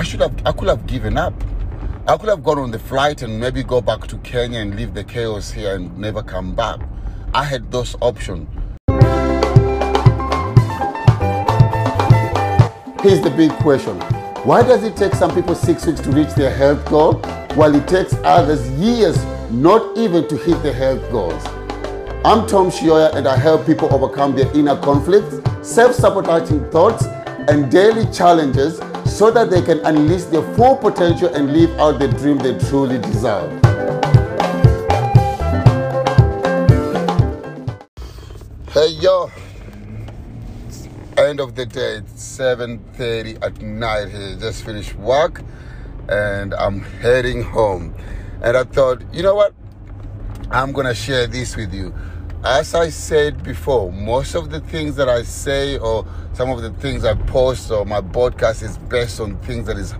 I should have, I could have given up. I could have gone on the flight and maybe go back to Kenya and leave the chaos here and never come back. I had those options. Here's the big question. Why does it take some people six weeks to reach their health goal, while it takes others years not even to hit their health goals? I'm Tom Shioya and I help people overcome their inner conflicts, self-sabotaging thoughts, and daily challenges so that they can unleash their full potential and live out the dream they truly deserve. Hey yo, end of the day, it's 7.30 at night here, just finished work and I'm heading home. And I thought, you know what, I'm gonna share this with you. As I said before, most of the things that I say or some of the things I post or my podcast is based on things that is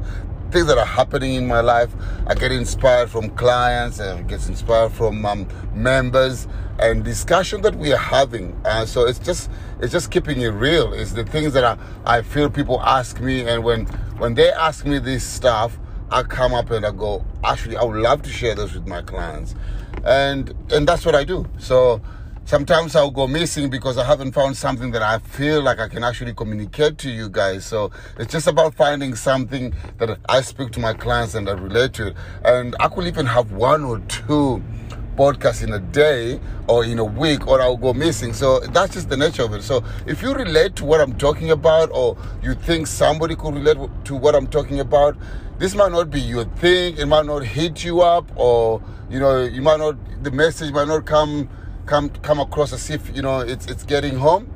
things that are happening in my life. I get inspired from clients, and I get inspired from um, members, and discussion that we are having. Uh, so it's just it's just keeping it real. It's the things that I, I feel people ask me, and when when they ask me this stuff, I come up and I go, actually, I would love to share this with my clients, and and that's what I do. So sometimes I'll go missing because I haven't found something that I feel like I can actually communicate to you guys. So it's just about finding something that I speak to my clients and I relate to it. And I could even have one or two podcasts in a day or in a week or I'll go missing. So that's just the nature of it. So if you relate to what I'm talking about or you think somebody could relate to what I'm talking about, this might not be your thing. It might not hit you up or, you know, you might not, the message might not come come come across as if you know it's it's getting home.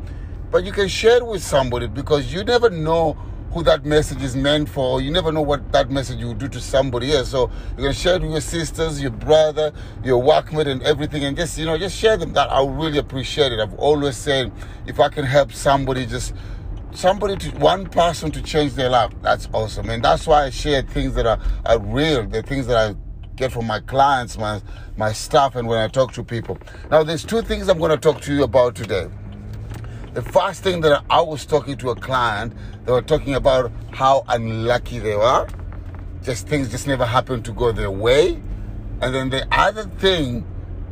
But you can share it with somebody because you never know who that message is meant for. You never know what that message will do to somebody else. So you can share it with your sisters your brother your workmate and everything and just you know just share them that i really appreciate it. I've always said if i can help somebody just somebody to one person to change their life that's awesome. And that's why i share things that are, are real the things that i get from my clients, my my staff, and when I talk to people. Now, there's two things I'm going to talk to you about today. The first thing that I was talking to a client, they were talking about how unlucky they were. Just things just never happened to go their way. And then the other thing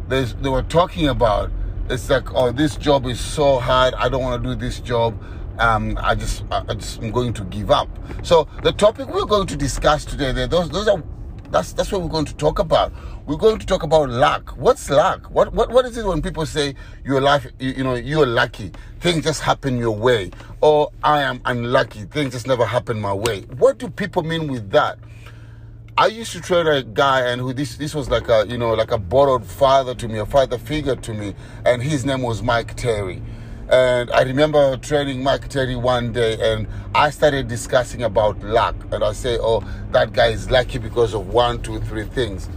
they, they were talking about, it's like, oh, this job is so hard. I don't want to do this job. Um, I just, I just, I'm going to give up. So the topic we're going to discuss today, those, those are that's that's what we're going to talk about. We're going to talk about luck. What's luck? What what what is it when people say you're life you, you know you're lucky, things just happen your way, or I am unlucky, things just never happen my way. What do people mean with that? I used to train a guy, and who this this was like a you know like a borrowed father to me, a father figure to me, and his name was Mike Terry. And I remember training Mike Terry one day, and I started discussing about luck. And I say, oh, that guy is lucky because of one, two, three things.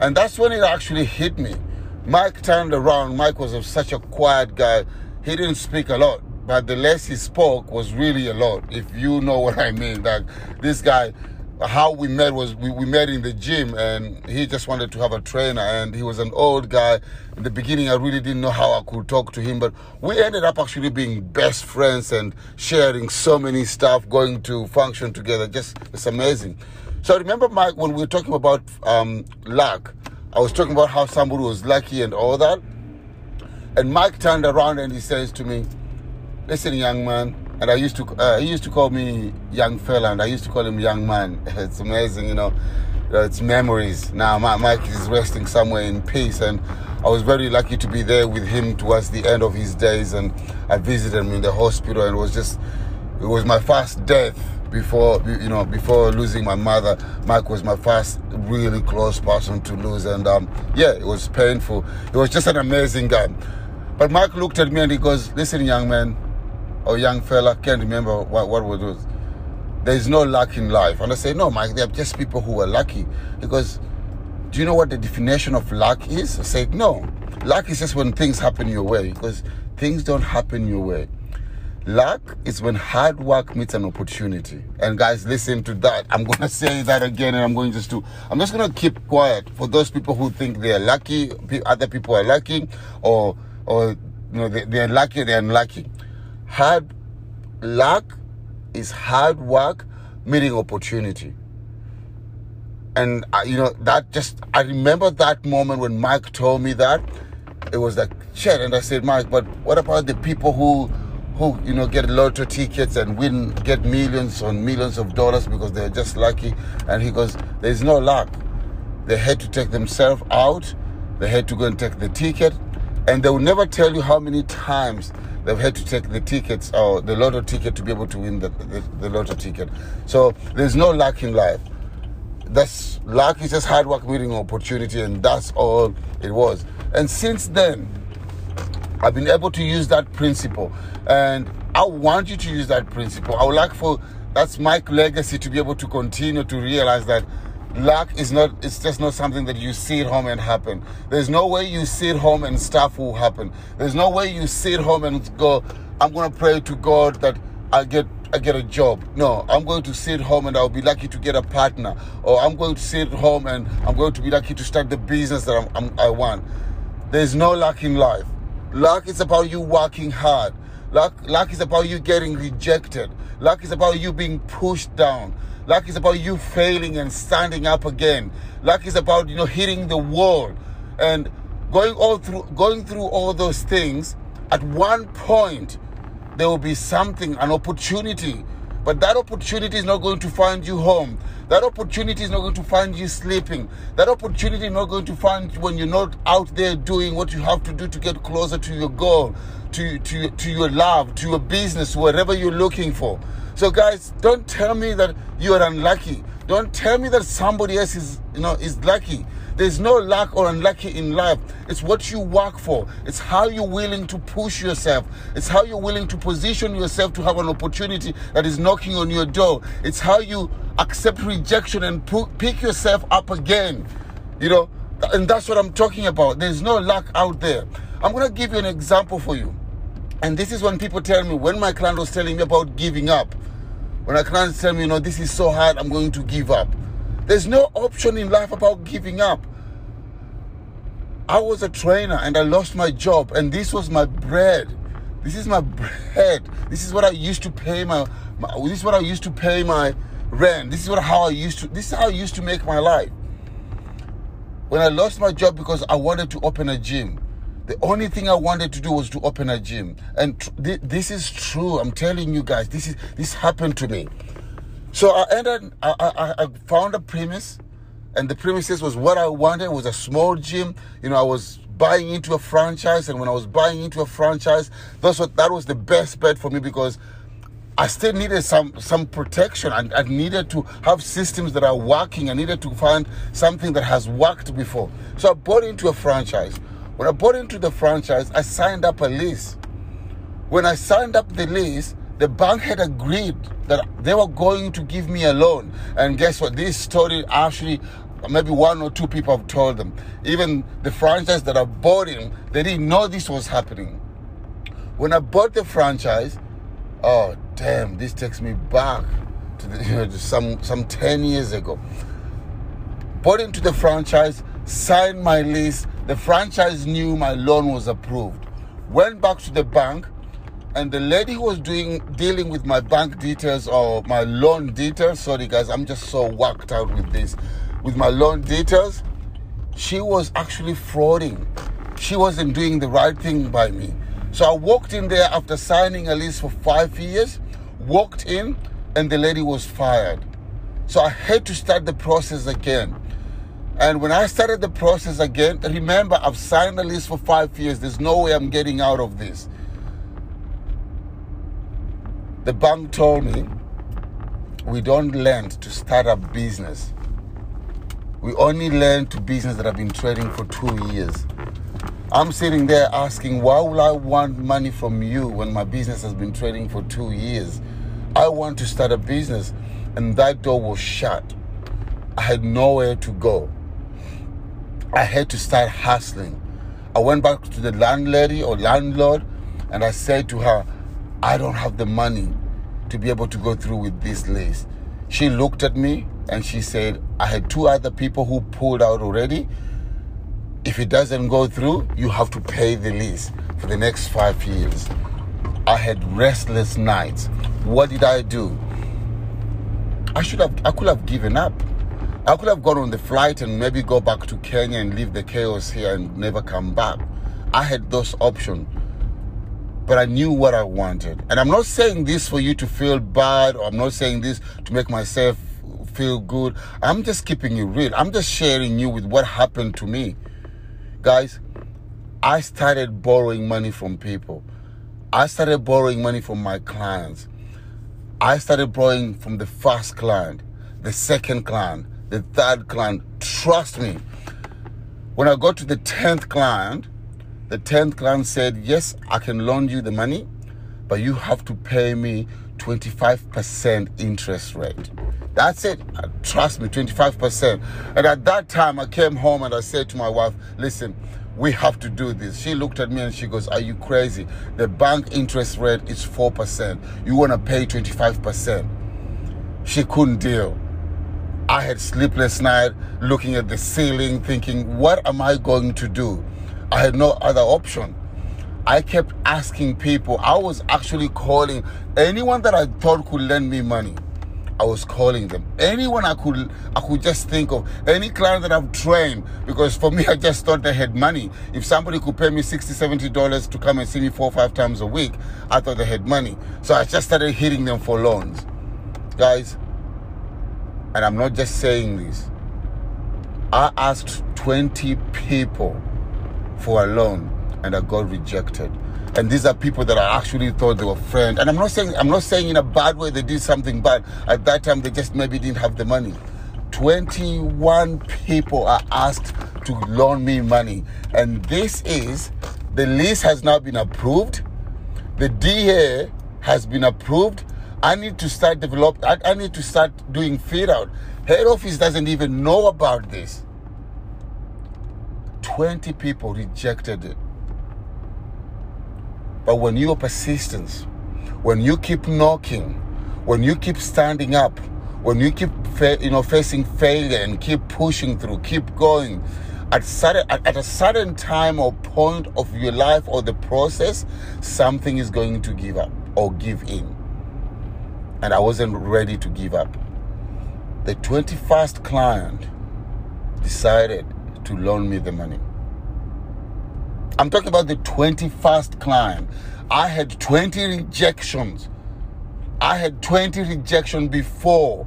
And that's when it actually hit me. Mike turned around. Mike was such a quiet guy. He didn't speak a lot, but the less he spoke was really a lot. If you know what I mean, like this guy how we met was we, we met in the gym and he just wanted to have a trainer and he was an old guy. In the beginning i really didn't know how i could talk to him but we ended up actually being best friends and sharing so many stuff going to function together. Just it's amazing. So remember mike when we were talking about um, luck i was talking about how somebody was lucky and all that. And mike turned around and he says to me listen young man and I used to uh, he used to call me young fella, and I used to call him young man. It's amazing, you know. It's memories. Now Mike is resting somewhere in peace, and I was very lucky to be there with him towards the end of his days, and I visited him in the hospital, and it was just it was my first death before you know before losing my mother. Mike was my first really close person to lose, and um, yeah, it was painful. It was just an amazing guy. But Mike looked at me and he goes, "Listen, young man." Or young fella, can't remember what, what was it. There's no luck in life. And I say, no, Mike, there are just people who are lucky. Because do you know what the definition of luck is? I said, no. Luck is just when things happen your way. Because things don't happen your way. Luck is when hard work meets an opportunity. And guys, listen to that. I'm going to say that again and I'm going just to, I'm just going to keep quiet for those people who think they're lucky, other people are lucky, or, or, you know, they, they're lucky, they're unlucky. Hard luck is hard work meeting opportunity. And I, you know that just I remember that moment when Mike told me that it was like shit, and I said, Mike, but what about the people who who you know get lotto tickets and win get millions on millions of dollars because they're just lucky? And he goes, there's no luck. They had to take themselves out. They had to go and take the ticket, and they will never tell you how many times they've had to take the tickets or the lotto ticket to be able to win the, the, the lotto ticket. So there's no luck in life. That's luck is just hard work meeting opportunity and that's all it was. And since then i've been able to use that principle. And i want you to use that principle. I would like for that's my legacy to be able to continue to realize that luck is not it's just not something that you sit home and happen there's no way you sit home and stuff will happen there's no way you sit home and go i'm going to pray to god that i get I get a job. No, I'm going to sit home and I'll be lucky to get a partner. Or I'm going to sit home and I'm going to be lucky to start the business that I'm, I'm, i want. There's no luck in life. Luck is about you working hard. Luck, luck is about you getting rejected. Luck is about you being pushed down. Luck is about you failing and standing up again. Luck is about you know hitting the wall and going all through going through all those things. At one point, there will be something, an opportunity. But that opportunity is not going to find you home. That opportunity is not going to find you sleeping. That opportunity is not going to find when you're not out there doing what you have to do to get closer to your goal, to, to, to your love, to your business, whatever you're looking for. So guys, don't tell me that you are unlucky. Don't tell me that somebody else is, you know, is lucky. There's no luck or unlucky in life. It's what you work for. It's how you're willing to push yourself. It's how you're willing to position yourself to have an opportunity that is knocking on your door. It's how you accept rejection and pick yourself up again. You know, and that's what I'm talking about. There's no luck out there. I'm going to give you an example for you. And this is when people tell me, when my client was telling me about giving up, when a client tell me, you know, this is so hard, I'm going to give up. There's no option in life about giving up. I was a trainer and I lost my job, and this was my bread. This is my bread. This is what I used to pay my, my this is what I used to pay my rent. This is what how I used to this is how I used to make my life. When I lost my job because I wanted to open a gym, the only thing I wanted to do was to open a gym. And tr- th- this is true. I'm telling you guys, this is this happened to me. So I ended, I, I, I found a premise, and the premises was what I wanted. It was a small gym. You know, I was buying into a franchise, and when I was buying into a franchise, that's what that was the best bet for me because I still needed some some protection. I, I needed to have systems that are working. I needed to find something that has worked before. So I bought into a franchise. When I bought into the franchise, I signed up a lease. When I signed up the lease, the bank had agreed that they were going to give me a loan. And guess what? This story actually, maybe one or two people have told them. Even the franchise that I bought in, they didn't know this was happening. When I bought the franchise, oh damn, this takes me back to, the, you know, to some some 10 years ago. Bought into the franchise, signed my lease. The franchise knew my loan was approved. Went back to the bank and the lady was doing dealing with my bank details or my loan details sorry guys i'm just so worked out with this. With my loan details she was actually frauding. She wasn't doing the right thing by me. So i walked in there after signing a lease for five years walked in and the lady was fired. So i had to start the process again and when i started the process again remember i've signed the lease for five years there's no way i'm getting out of this the bank told me we don't lend to start a business. We only lend to business that have been trading for two years. I'm sitting there asking, why would I want money from you when my business has been trading for two years? I want to start a business, and that door was shut. I had nowhere to go. I had to start hustling. I went back to the landlady or landlord, and I said to her, I don't have the money to be able to go through with this lease. She looked at me and she said, I had two other people who pulled out already. If it doesn't go through, you have to pay the lease for the next five years. I had restless nights. What did I do? I should have, I could have given up. I could have gone on the flight and maybe go back to Kenya and leave the chaos here and never come back. I had those options. But I knew what I wanted. And I'm not saying this for you to feel bad, or I'm not saying this to make myself feel good. I'm just keeping you real. I'm just sharing you with what happened to me. Guys, I started borrowing money from people. I started borrowing money from my clients. I started borrowing from the first client, the second client, the third client. Trust me. When I got to the 10th client, the 10th client said, Yes, I can loan you the money, but you have to pay me 25% interest rate. That's it. Uh, trust me, 25%. And at that time, I came home and I said to my wife, Listen, we have to do this. She looked at me and she goes, Are you crazy? The bank interest rate is 4%. You want to pay 25%. She couldn't deal. I had sleepless night looking at the ceiling thinking, what am I going to do? I had no other option. I kept asking people. I was actually calling anyone that I thought could lend me money. I was calling them. Anyone I could I could just think of. Any client that I've trained. Because for me, I just thought they had money. If somebody could pay me 60 $70 to come and see me four or five times a week, I thought they had money. So I just started hitting them for loans. Guys, and I'm not just saying this. I asked 20 people for a loan and I got rejected and these are people that I actually thought they were friends. And I'm not saying I'm not saying in a bad way they did something bad. At that time they just maybe didn't have the money. 21 people are asked to loan me money. And this is the lease has now been approved. The DA has been approved. I need to start develop I, I need to start doing fit out. Head office doesn't even know about this. 20 people rejected it. But when you're when you keep knocking, when you keep standing up, when you keep fa- you know facing failure and keep pushing through, keep going, at, certain, at a certain time or point of your life or the process, something is going to give up or give in. And I wasn't ready to give up. The 21st client decided to loan me the money. I'm talking about the 21st client. I had 20 rejections. I had 20 rejections before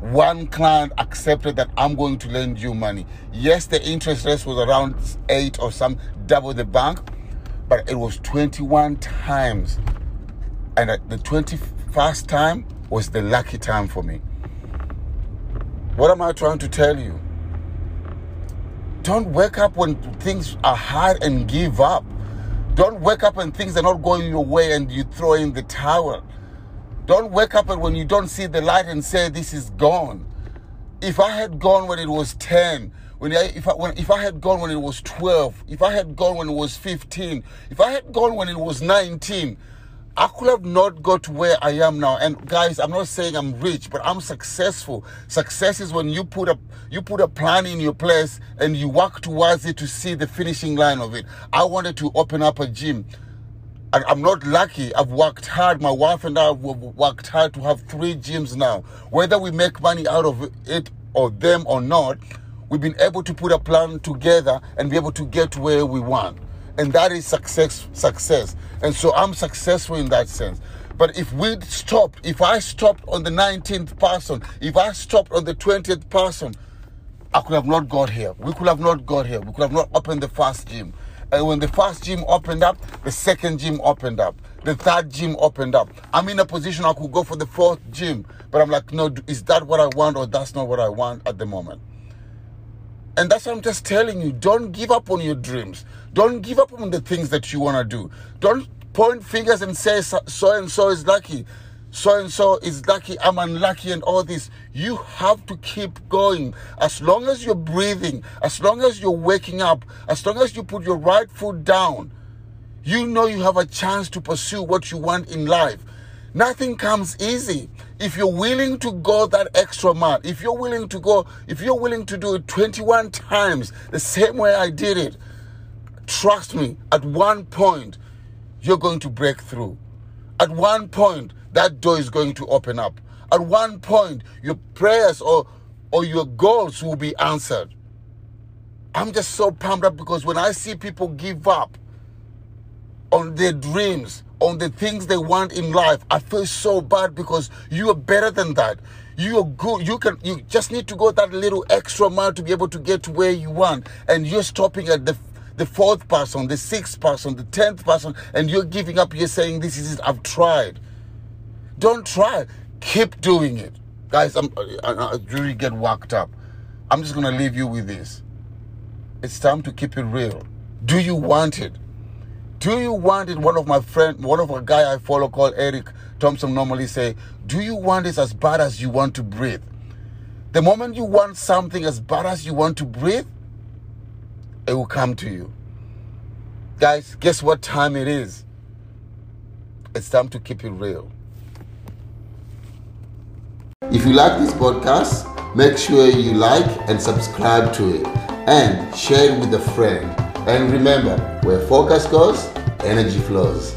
one client accepted that I'm going to lend you money. Yes, the interest rate was around eight or some double the bank, but it was 21 times. And at the 21st time was the lucky time for me. What am I trying to tell you? Don't wake up when things are hard and give up. Don't wake up when things are not going your way and you throw in the towel. Don't wake up when you don't see the light and say, This is gone. If I had gone when it was 10, when I, if, I, when, if I had gone when it was 12, if I had gone when it was 15, if I had gone when it was 19, I could have not got where I am now. And guys, I'm not saying I'm rich, but I'm successful. Success is when you put a you put a plan in your place and you work towards it to see the finishing line of it. I wanted to open up a gym. And I'm not lucky. I've worked hard. My wife and I have worked hard to have three gyms now. Whether we make money out of it or them or not, we've been able to put a plan together and be able to get where we want and that is success success. And so i'm successful in that sense. But if we stopped if i stopped on the 19th person if i stopped on the 20th person i could have not got here. We could have not got here. We could have not opened the first gym. And when the first gym opened up the second gym opened up. The third gym opened up. I'm in a position i could go for the fourth gym. But i'm like no is that what i want or that's not what i want at the moment and that's what I'm just telling you. Don't give up on your dreams. Don't give up on the things that you want to do. Don't point fingers and say so and so is lucky. So and so is lucky. I'm unlucky and all this. You have to keep going. As long as you're breathing, as long as you're waking up, as long as you put your right foot down, you know you have a chance to pursue what you want in life. Nothing comes easy. If you're willing to go that extra mile, if you're willing to go, if you're willing to do it 21 times the same way I did it, trust me, at one point, you're going to break through. At one point, that door is going to open up. at one point your prayers or or your goals will be answered. I'm just so pumped up because when I see people give up on their dreams, on the things they want in life, I feel so bad because you are better than that. You are good. You can. You just need to go that little extra mile to be able to get to where you want, and you're stopping at the the fourth person, the sixth person, the tenth person, and you're giving up. You're saying, "This is it. I've tried." Don't try. Keep doing it, guys. I'm. I, I really get worked up. I'm just gonna leave you with this. It's time to keep it real. Do you want it? Do you want it? One of my friend, one of a guy I follow called Eric Thomas normally say, Do you want this as bad as you want to breathe? The moment you want something as bad as you want to breathe, it will come to you. Guys, guess what time it is? It's time to keep it real. If you like this podcast, make sure you like and subscribe to it and share it with a friend. And remember, where focus goes, energy flows.